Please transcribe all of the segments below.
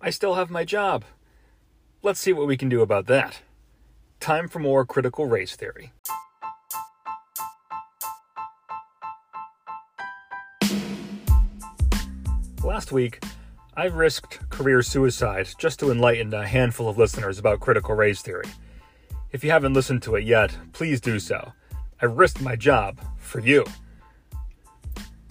I still have my job. Let's see what we can do about that. Time for more critical race theory. Last week, I risked career suicide just to enlighten a handful of listeners about critical race theory. If you haven't listened to it yet, please do so. I risked my job for you.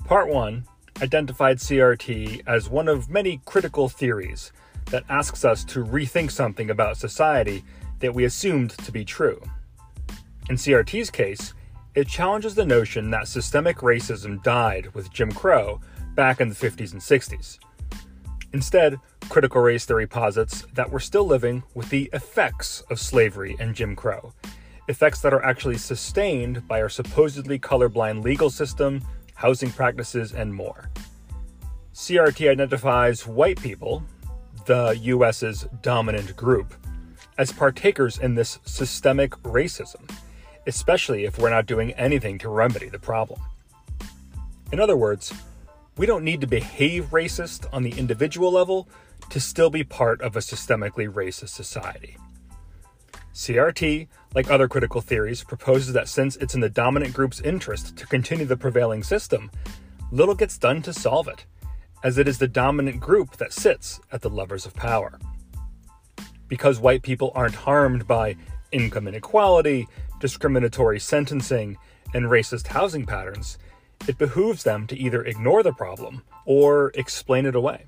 Part 1 identified CRT as one of many critical theories that asks us to rethink something about society that we assumed to be true. In CRT's case, it challenges the notion that systemic racism died with Jim Crow back in the 50s and 60s. Instead, critical race theory posits that we're still living with the effects of slavery and Jim Crow, effects that are actually sustained by our supposedly colorblind legal system, housing practices, and more. CRT identifies white people, the US's dominant group, as partakers in this systemic racism, especially if we're not doing anything to remedy the problem. In other words, we don't need to behave racist on the individual level to still be part of a systemically racist society. CRT, like other critical theories, proposes that since it's in the dominant group's interest to continue the prevailing system, little gets done to solve it, as it is the dominant group that sits at the levers of power. Because white people aren't harmed by income inequality, discriminatory sentencing, and racist housing patterns, it behooves them to either ignore the problem or explain it away.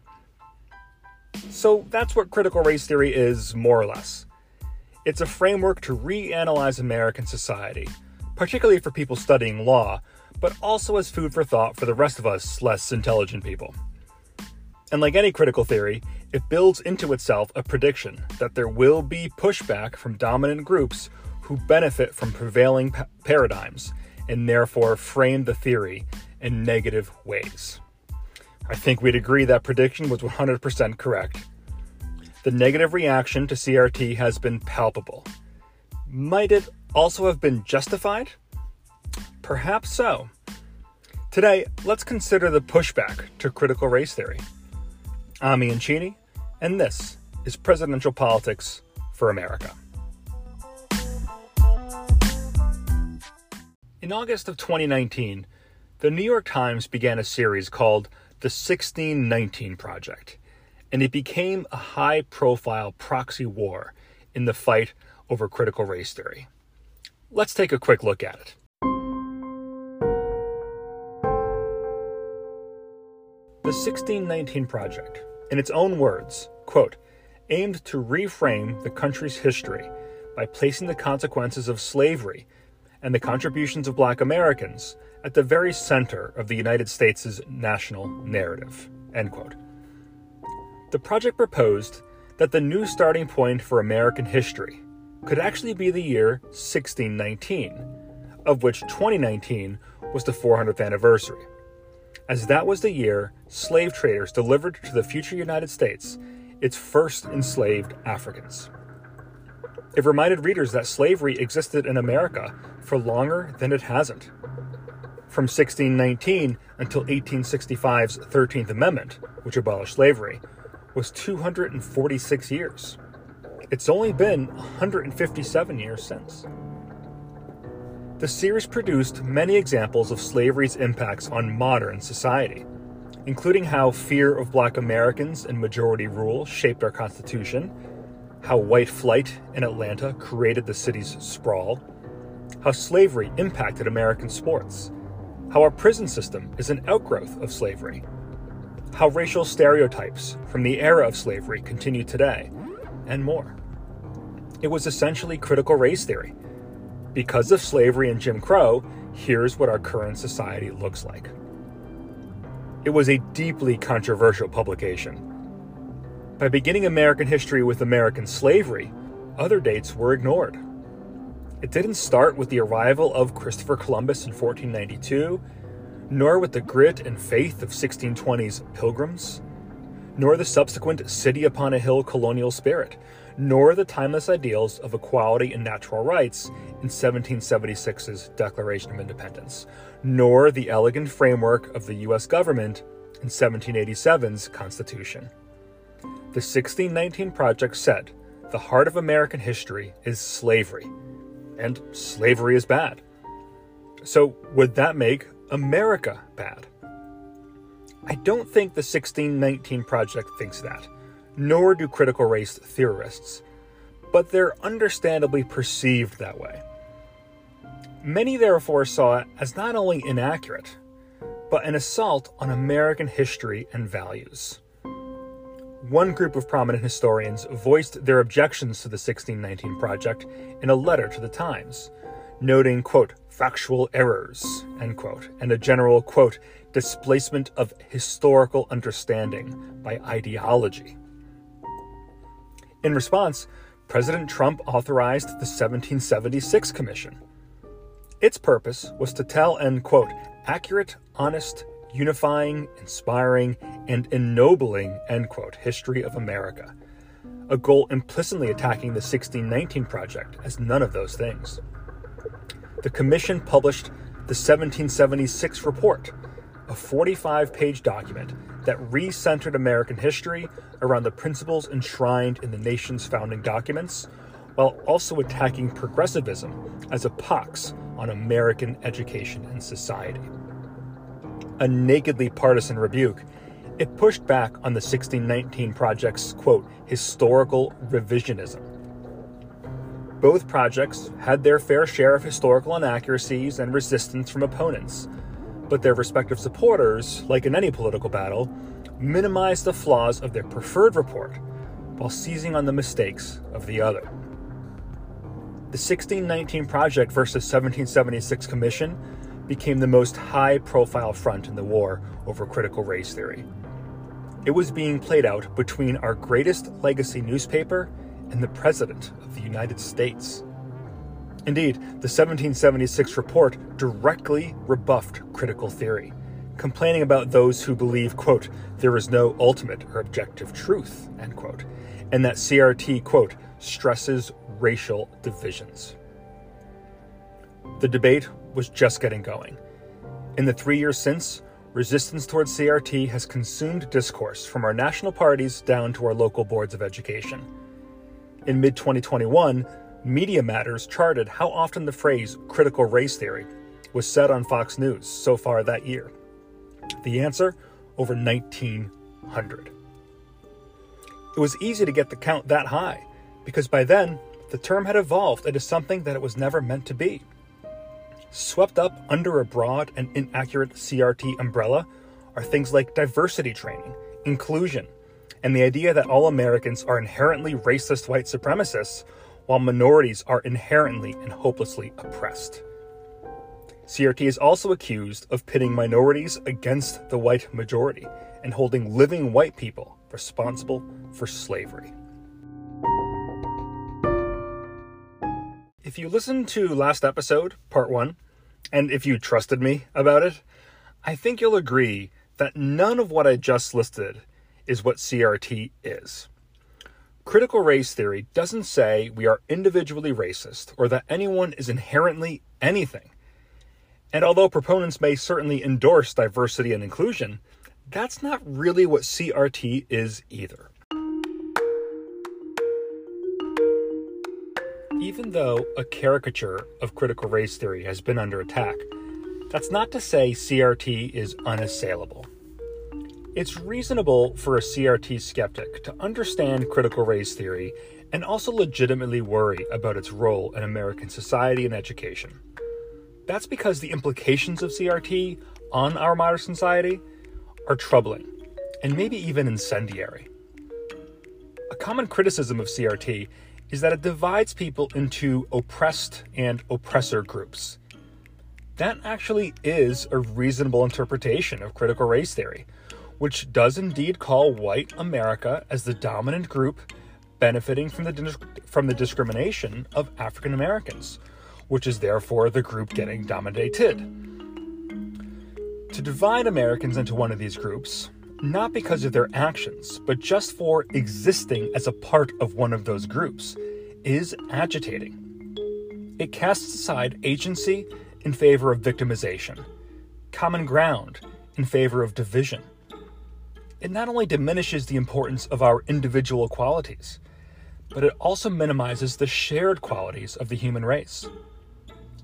So that's what critical race theory is, more or less. It's a framework to reanalyze American society, particularly for people studying law, but also as food for thought for the rest of us less intelligent people. And like any critical theory, it builds into itself a prediction that there will be pushback from dominant groups who benefit from prevailing pa- paradigms and therefore frame the theory in negative ways. I think we'd agree that prediction was 100% correct. The negative reaction to CRT has been palpable. Might it also have been justified? Perhaps so. Today, let's consider the pushback to critical race theory. I'm Ian Cheney, and this is Presidential Politics for America. In August of 2019, the New York Times began a series called The 1619 Project, and it became a high profile proxy war in the fight over critical race theory. Let's take a quick look at it. The 1619 Project, in its own words, quote, aimed to reframe the country's history by placing the consequences of slavery and the contributions of black Americans at the very center of the United States' national narrative. End quote. The project proposed that the new starting point for American history could actually be the year 1619, of which 2019 was the 400th anniversary, as that was the year slave traders delivered to the future United States its first enslaved Africans. It reminded readers that slavery existed in America for longer than it hasn't. From 1619 until 1865's 13th Amendment, which abolished slavery, was 246 years. It's only been 157 years since. The series produced many examples of slavery's impacts on modern society, including how fear of black Americans and majority rule shaped our Constitution how white flight in Atlanta created the city's sprawl, how slavery impacted American sports, how our prison system is an outgrowth of slavery, how racial stereotypes from the era of slavery continue today, and more. It was essentially critical race theory. Because of slavery and Jim Crow, here's what our current society looks like. It was a deeply controversial publication by beginning American history with American slavery, other dates were ignored. It didn't start with the arrival of Christopher Columbus in 1492, nor with the grit and faith of 1620's pilgrims, nor the subsequent city upon a hill colonial spirit, nor the timeless ideals of equality and natural rights in 1776's Declaration of Independence, nor the elegant framework of the U.S. government in 1787's Constitution. The 1619 Project said the heart of American history is slavery, and slavery is bad. So, would that make America bad? I don't think the 1619 Project thinks that, nor do critical race theorists, but they're understandably perceived that way. Many therefore saw it as not only inaccurate, but an assault on American history and values. One group of prominent historians voiced their objections to the 1619 Project in a letter to the Times, noting, quote, factual errors, end quote, and a general, quote, displacement of historical understanding by ideology. In response, President Trump authorized the 1776 Commission. Its purpose was to tell an, quote, accurate, honest, unifying, inspiring, and ennobling, end quote, history of America, a goal implicitly attacking the 1619 Project as none of those things. The Commission published the 1776 Report, a 45 page document that re centered American history around the principles enshrined in the nation's founding documents, while also attacking progressivism as a pox on American education and society. A nakedly partisan rebuke, it pushed back on the 1619 Project's, quote, historical revisionism. Both projects had their fair share of historical inaccuracies and resistance from opponents, but their respective supporters, like in any political battle, minimized the flaws of their preferred report while seizing on the mistakes of the other. The 1619 Project versus 1776 Commission became the most high profile front in the war over critical race theory. It was being played out between our greatest legacy newspaper and the President of the United States. Indeed, the 1776 report directly rebuffed critical theory, complaining about those who believe, quote, there is no ultimate or objective truth, end quote, and that CRT, quote, stresses racial divisions. The debate was just getting going. In the three years since, resistance towards CRT has consumed discourse from our national parties down to our local boards of education. In mid 2021, Media Matters charted how often the phrase critical race theory was said on Fox News so far that year. The answer over 1900. It was easy to get the count that high because by then the term had evolved into something that it was never meant to be. Swept up under a broad and inaccurate CRT umbrella are things like diversity training, inclusion, and the idea that all Americans are inherently racist white supremacists while minorities are inherently and hopelessly oppressed. CRT is also accused of pitting minorities against the white majority and holding living white people responsible for slavery. If you listened to last episode, part one, and if you trusted me about it, I think you'll agree that none of what I just listed is what CRT is. Critical race theory doesn't say we are individually racist or that anyone is inherently anything. And although proponents may certainly endorse diversity and inclusion, that's not really what CRT is either. Even though a caricature of critical race theory has been under attack, that's not to say CRT is unassailable. It's reasonable for a CRT skeptic to understand critical race theory and also legitimately worry about its role in American society and education. That's because the implications of CRT on our modern society are troubling and maybe even incendiary. A common criticism of CRT is that it divides people into oppressed and oppressor groups. That actually is a reasonable interpretation of critical race theory which does indeed call white America as the dominant group benefiting from the, from the discrimination of African Americans, which is therefore the group getting dominated. To divide Americans into one of these groups, not because of their actions, but just for existing as a part of one of those groups, is agitating. It casts aside agency in favor of victimization, common ground in favor of division it not only diminishes the importance of our individual qualities, but it also minimizes the shared qualities of the human race.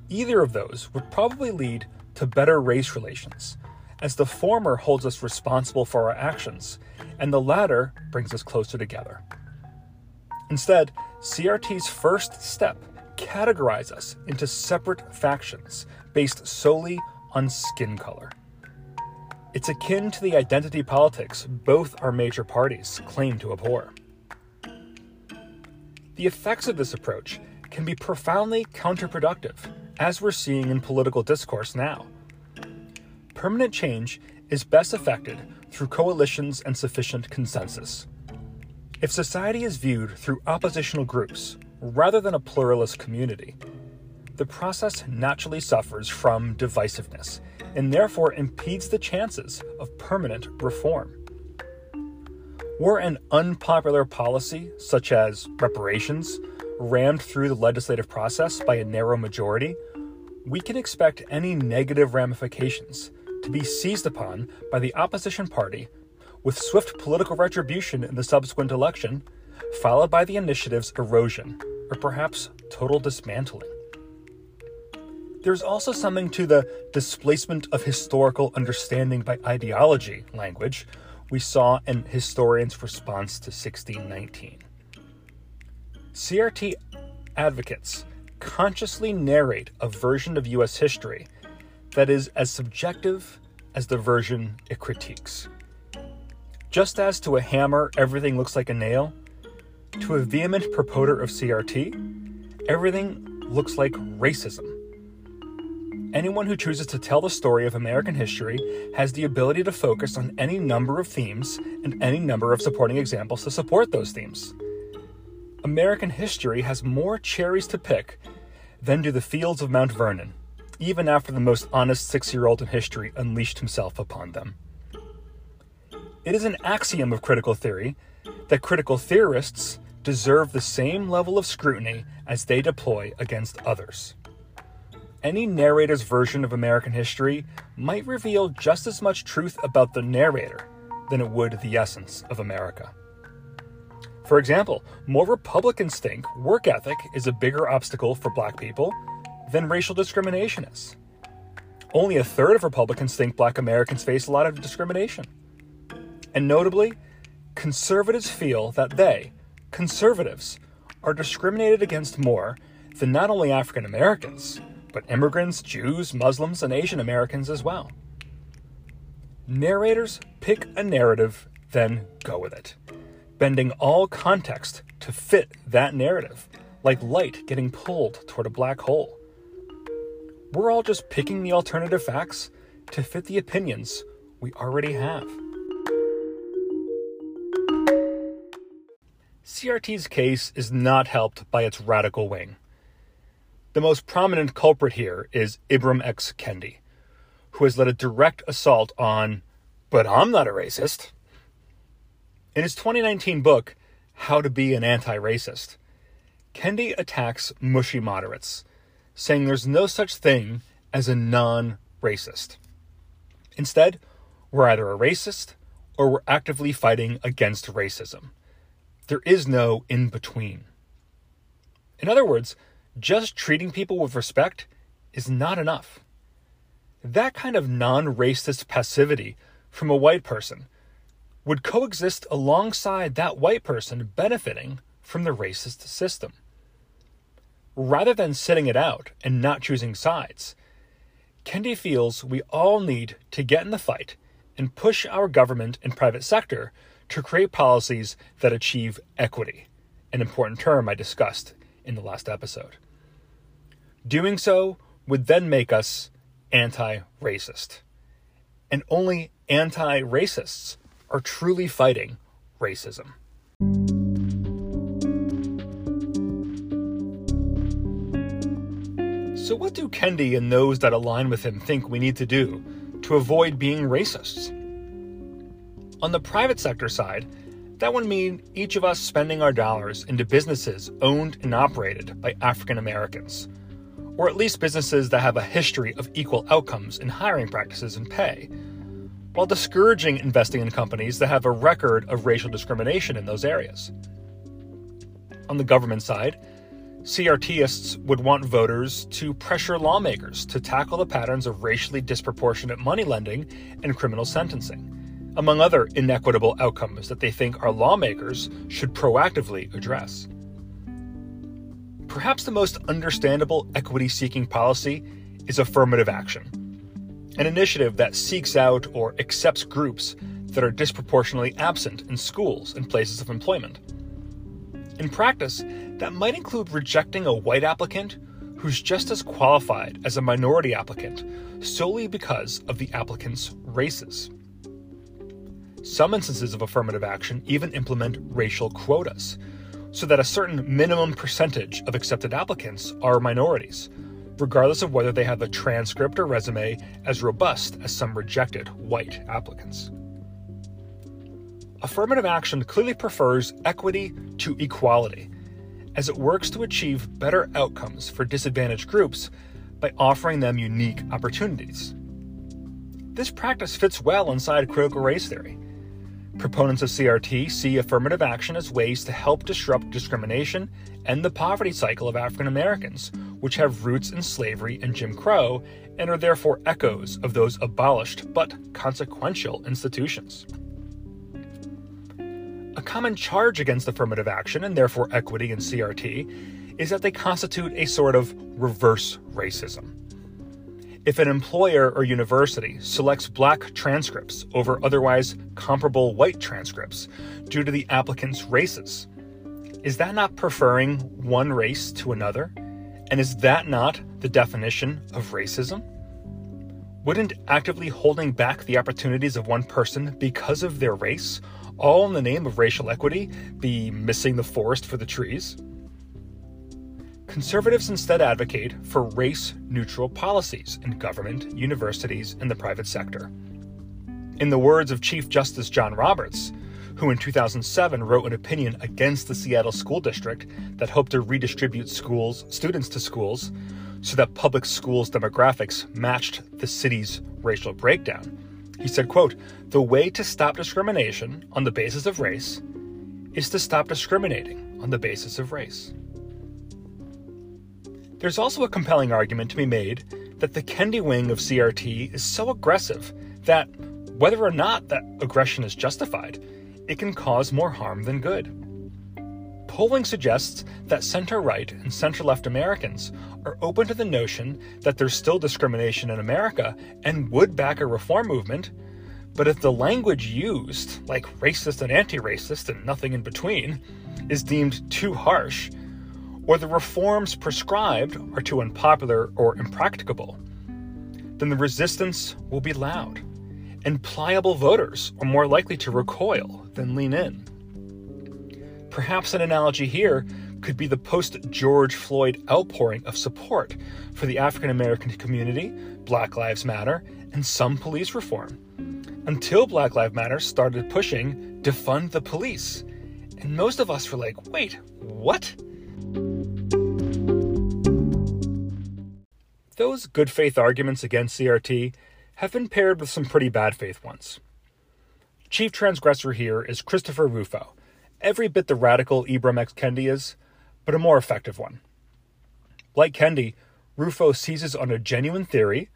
Either of those would probably lead to better race relations, as the former holds us responsible for our actions, and the latter brings us closer together. Instead, CRT's first step categorizes us into separate factions based solely on skin color. It's akin to the identity politics both our major parties claim to abhor. The effects of this approach can be profoundly counterproductive, as we're seeing in political discourse now. Permanent change is best effected through coalitions and sufficient consensus. If society is viewed through oppositional groups rather than a pluralist community, the process naturally suffers from divisiveness and therefore impedes the chances of permanent reform. Were an unpopular policy, such as reparations, rammed through the legislative process by a narrow majority, we can expect any negative ramifications to be seized upon by the opposition party with swift political retribution in the subsequent election, followed by the initiative's erosion, or perhaps total dismantling. There's also something to the displacement of historical understanding by ideology language we saw in historians' response to 1619. CRT advocates consciously narrate a version of US history that is as subjective as the version it critiques. Just as to a hammer everything looks like a nail, to a vehement proposer of CRT, everything looks like racism. Anyone who chooses to tell the story of American history has the ability to focus on any number of themes and any number of supporting examples to support those themes. American history has more cherries to pick than do the fields of Mount Vernon, even after the most honest six year old in history unleashed himself upon them. It is an axiom of critical theory that critical theorists deserve the same level of scrutiny as they deploy against others any narrator's version of American history might reveal just as much truth about the narrator than it would the essence of America. For example, more Republicans think work ethic is a bigger obstacle for black people than racial discrimination is. Only a third of Republicans think black Americans face a lot of discrimination. And notably, conservatives feel that they, conservatives, are discriminated against more than not only African Americans, but immigrants, Jews, Muslims, and Asian Americans as well. Narrators pick a narrative, then go with it, bending all context to fit that narrative, like light getting pulled toward a black hole. We're all just picking the alternative facts to fit the opinions we already have. CRT's case is not helped by its radical wing. The most prominent culprit here is Ibram X. Kendi, who has led a direct assault on, but I'm not a racist. In his 2019 book, How to Be an Anti Racist, Kendi attacks mushy moderates, saying there's no such thing as a non racist. Instead, we're either a racist or we're actively fighting against racism. There is no in between. In other words, just treating people with respect is not enough. That kind of non racist passivity from a white person would coexist alongside that white person benefiting from the racist system. Rather than sitting it out and not choosing sides, Kendi feels we all need to get in the fight and push our government and private sector to create policies that achieve equity, an important term I discussed in the last episode. Doing so would then make us anti racist. And only anti racists are truly fighting racism. So, what do Kendi and those that align with him think we need to do to avoid being racists? On the private sector side, that would mean each of us spending our dollars into businesses owned and operated by African Americans or at least businesses that have a history of equal outcomes in hiring practices and pay, while discouraging investing in companies that have a record of racial discrimination in those areas. On the government side, CRTists would want voters to pressure lawmakers to tackle the patterns of racially disproportionate money lending and criminal sentencing, among other inequitable outcomes that they think our lawmakers should proactively address. Perhaps the most understandable equity seeking policy is affirmative action, an initiative that seeks out or accepts groups that are disproportionately absent in schools and places of employment. In practice, that might include rejecting a white applicant who's just as qualified as a minority applicant solely because of the applicant's races. Some instances of affirmative action even implement racial quotas, so that a certain minimum percentage of accepted applicants are minorities, regardless of whether they have a transcript or resume as robust as some rejected white applicants. Affirmative action clearly prefers equity to equality, as it works to achieve better outcomes for disadvantaged groups by offering them unique opportunities. This practice fits well inside critical race theory. Proponents of CRT see affirmative action as ways to help disrupt discrimination and the poverty cycle of African Americans, which have roots in slavery and Jim Crow and are therefore echoes of those abolished but consequential institutions. A common charge against affirmative action, and therefore equity in CRT, is that they constitute a sort of reverse racism. If an employer or university selects black transcripts over otherwise comparable white transcripts due to the applicant's races, is that not preferring one race to another? And is that not the definition of racism? Wouldn't actively holding back the opportunities of one person because of their race all in the name of racial equity, be missing the forest for the trees? Conservatives instead advocate for race neutral policies in government, universities, and the private sector. In the words of Chief Justice John Roberts, who in 2007 wrote an opinion against the Seattle School District that hoped to redistribute schools, students to schools so that public schools demographics matched the city's racial breakdown. He said, quote, "The way to stop discrimination on the basis of race is to stop discriminating on the basis of race." There's also a compelling argument to be made that the Kendi wing of CRT is so aggressive that whether or not that aggression is justified, it can cause more harm than good. Polling suggests that center right and center left Americans are open to the notion that there's still discrimination in America and would back a reform movement, but if the language used, like racist and anti racist and nothing in between, is deemed too harsh, or the reforms prescribed are too unpopular or impracticable, then the resistance will be loud, and pliable voters are more likely to recoil than lean in. Perhaps an analogy here could be the post George Floyd outpouring of support for the African American community, Black Lives Matter, and some police reform. Until Black Lives Matter started pushing defund the police. And most of us were like, wait, what? Those good faith arguments against CRT have been paired with some pretty bad faith ones. Chief transgressor here is Christopher Rufo, every bit the radical Ibram X. Kendi is, but a more effective one. Like Kendi, Rufo seizes on a genuine theory,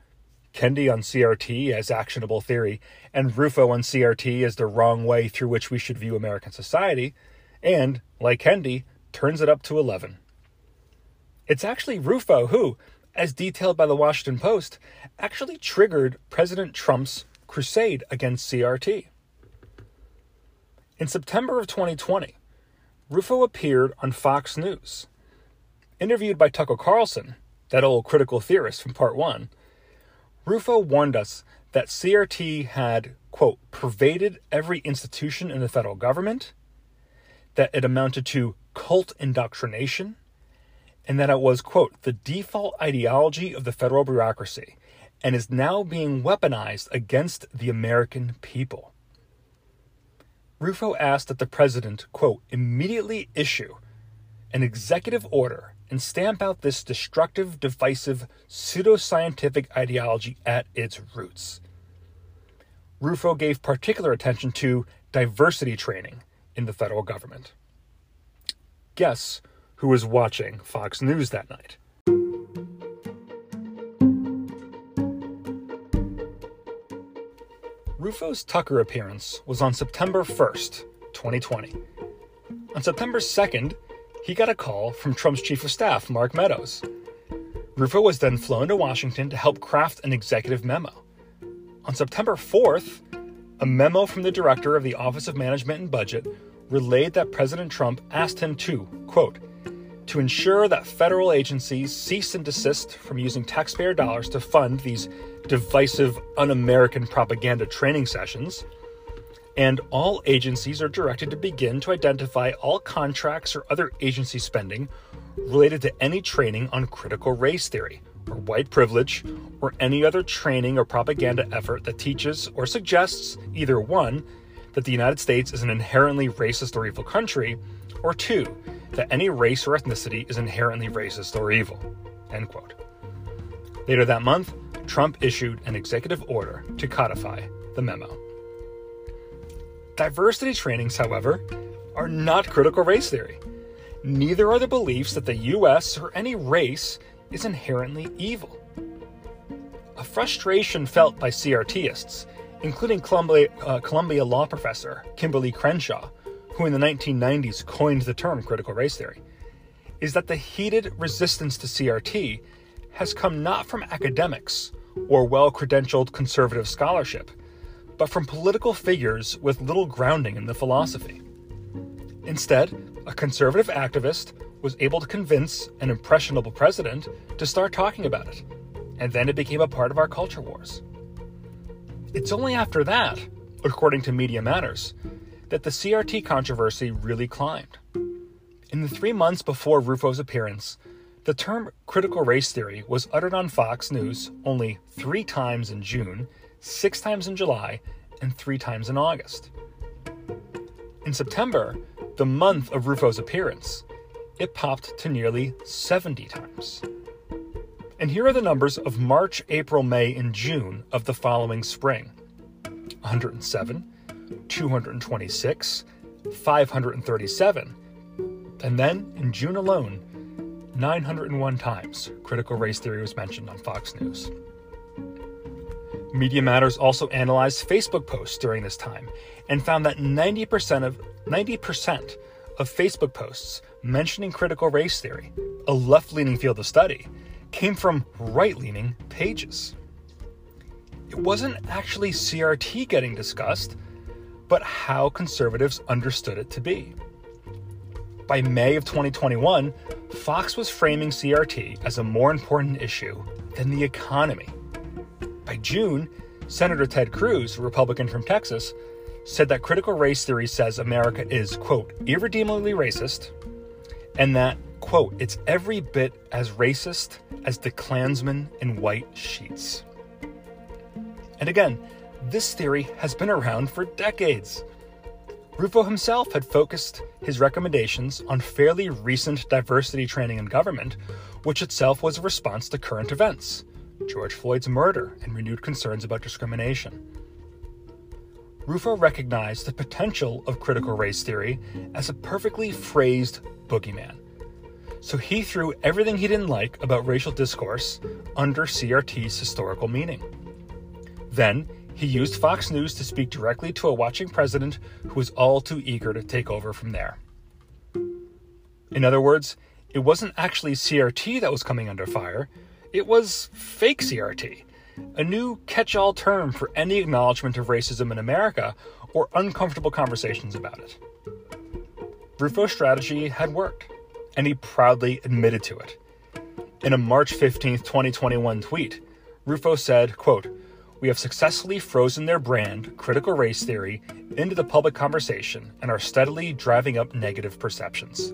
Kendi on CRT as actionable theory, and Rufo on CRT as the wrong way through which we should view American society, and, like Kendi, turns it up to 11. It's actually Rufo who, as detailed by the Washington Post, actually triggered President Trump's crusade against CRT. In September of 2020, Rufo appeared on Fox News. Interviewed by Tucker Carlson, that old critical theorist from part one, Rufo warned us that CRT had, quote, pervaded every institution in the federal government, that it amounted to cult indoctrination, and that it was, quote, the default ideology of the federal bureaucracy and is now being weaponized against the American people. Rufo asked that the president, quote, immediately issue an executive order and stamp out this destructive, divisive, pseudoscientific ideology at its roots. Rufo gave particular attention to diversity training in the federal government. Guess who was watching Fox News that night? Rufo's Tucker appearance was on September 1st, 2020. On September 2nd, he got a call from Trump's chief of staff, Mark Meadows. Rufo was then flown to Washington to help craft an executive memo. On September 4th, a memo from the director of the Office of Management and Budget relayed that President Trump asked him to, quote, to ensure that federal agencies cease and desist from using taxpayer dollars to fund these divisive, un American propaganda training sessions, and all agencies are directed to begin to identify all contracts or other agency spending related to any training on critical race theory, or white privilege, or any other training or propaganda effort that teaches or suggests either one, that the United States is an inherently racist or evil country, or two, that any race or ethnicity is inherently racist or evil. End quote. Later that month, Trump issued an executive order to codify the memo. Diversity trainings, however, are not critical race theory. Neither are the beliefs that the US or any race is inherently evil. A frustration felt by CRTists, including Columbia, uh, Columbia law professor Kimberlé Crenshaw, who in the 1990s coined the term critical race theory, is that the heated resistance to CRT has come not from academics or well credentialed conservative scholarship, but from political figures with little grounding in the philosophy. Instead, a conservative activist was able to convince an impressionable president to start talking about it, and then it became a part of our culture wars. It's only after that, according to Media Matters, that the CRT controversy really climbed. In the three months before Rufo's appearance, the term critical race theory was uttered on Fox News only three times in June, six times in July, and three times in August. In September, the month of Rufo's appearance, it popped to nearly 70 times. And here are the numbers of March, April, May, and June of the following spring 107, 226, 537, and then in June alone, 901 times critical race theory was mentioned on Fox News. Media Matters also analyzed Facebook posts during this time and found that 90% of 90% of Facebook posts mentioning critical race theory, a left-leaning field of study, came from right-leaning pages. It wasn't actually CRT getting discussed, but how conservatives understood it to be. By May of 2021, Fox was framing CRT as a more important issue than the economy. By June, Senator Ted Cruz, a Republican from Texas, said that critical race theory says America is, quote, irredeemably racist, and that, quote, it's every bit as racist as the Klansmen in white sheets. And again, this theory has been around for decades. Rufo himself had focused his recommendations on fairly recent diversity training in government, which itself was a response to current events George Floyd's murder and renewed concerns about discrimination. Rufo recognized the potential of critical race theory as a perfectly phrased boogeyman. So he threw everything he didn't like about racial discourse under CRT's historical meaning. Then he used Fox News to speak directly to a watching president who was all too eager to take over from there. In other words, it wasn't actually CRT that was coming under fire, it was fake CRT, a new catch all term for any acknowledgement of racism in America or uncomfortable conversations about it. Rufo's strategy had worked, and he proudly admitted to it. In a March 15, 2021 tweet, Rufo said, quote, we have successfully frozen their brand, critical race theory, into the public conversation and are steadily driving up negative perceptions.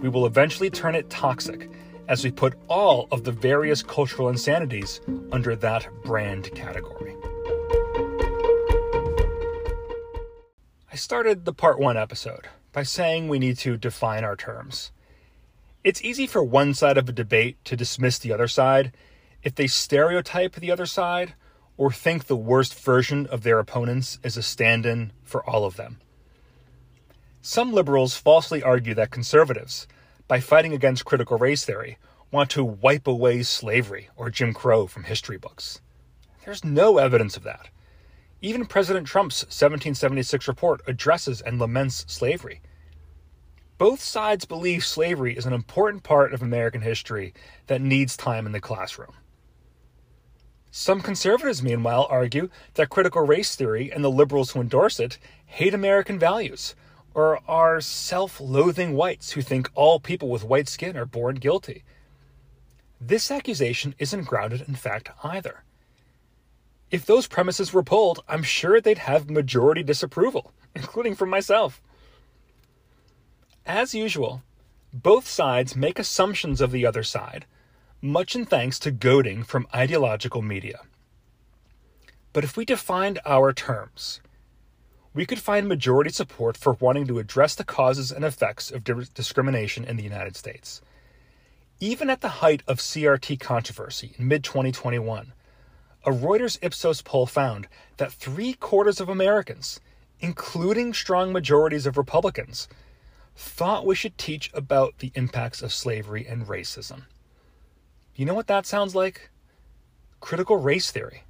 We will eventually turn it toxic as we put all of the various cultural insanities under that brand category. I started the part one episode by saying we need to define our terms. It's easy for one side of a debate to dismiss the other side if they stereotype the other side or think the worst version of their opponents is a stand in for all of them. Some liberals falsely argue that conservatives, by fighting against critical race theory, want to wipe away slavery or Jim Crow from history books. There's no evidence of that. Even President Trump's 1776 report addresses and laments slavery. Both sides believe slavery is an important part of American history that needs time in the classroom. Some conservatives, meanwhile, argue that critical race theory and the liberals who endorse it hate American values or are self loathing whites who think all people with white skin are born guilty. This accusation isn't grounded in fact either. If those premises were pulled, I'm sure they'd have majority disapproval, including from myself. As usual, both sides make assumptions of the other side much in thanks to goading from ideological media. But if we defined our terms, we could find majority support for wanting to address the causes and effects of discrimination in the United States. Even at the height of CRT controversy in mid 2021, a Reuters Ipsos poll found that three quarters of Americans, including strong majorities of Republicans, thought we should teach about the impacts of slavery and racism. You know what that sounds like? Critical race theory.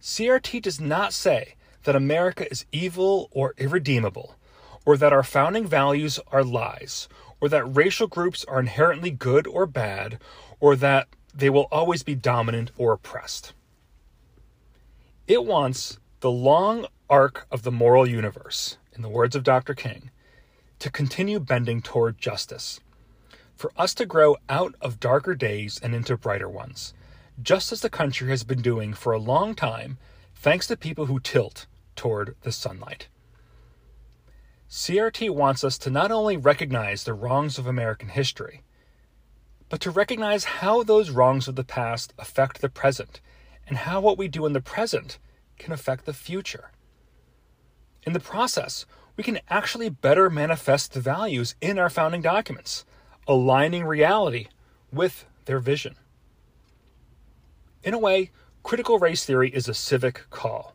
CRT does not say that America is evil or irredeemable, or that our founding values are lies, or that racial groups are inherently good or bad, or that they will always be dominant or oppressed. It wants the long arc of the moral universe, in the words of Dr. King, to continue bending toward justice for us to grow out of darker days and into brighter ones, just as the country has been doing for a long time, thanks to people who tilt toward the sunlight. CRT wants us to not only recognize the wrongs of American history, but to recognize how those wrongs of the past affect the present and how what we do in the present can affect the future. In the process, we can actually better manifest the values in our founding documents aligning reality with their vision. In a way, critical race theory is a civic call.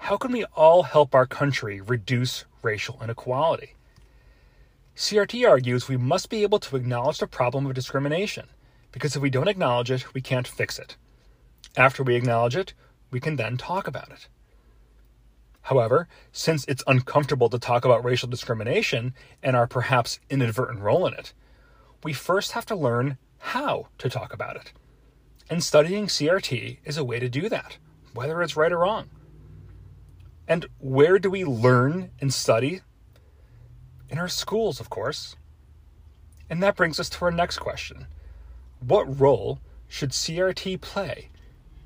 How can we all help our country reduce racial inequality? CRT argues we must be able to acknowledge the problem of discrimination, because if we don't acknowledge it, we can't fix it. After we acknowledge it, we can then talk about it. However, since it's uncomfortable to talk about racial discrimination and our perhaps inadvertent role in it, we first have to learn how to talk about it. And studying CRT is a way to do that, whether it's right or wrong. And where do we learn and study? In our schools, of course. And that brings us to our next question What role should CRT play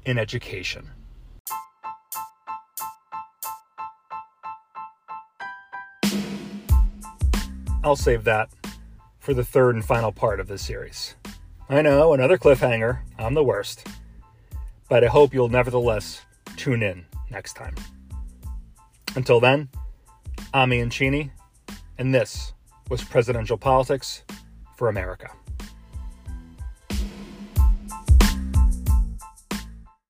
in education? I'll save that for the third and final part of this series. I know, another cliffhanger. I'm the worst. But I hope you'll nevertheless tune in next time. Until then, I'm Ian Cheney, and this was Presidential Politics for America.